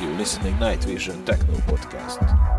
you're listening Night Vision Techno Podcast.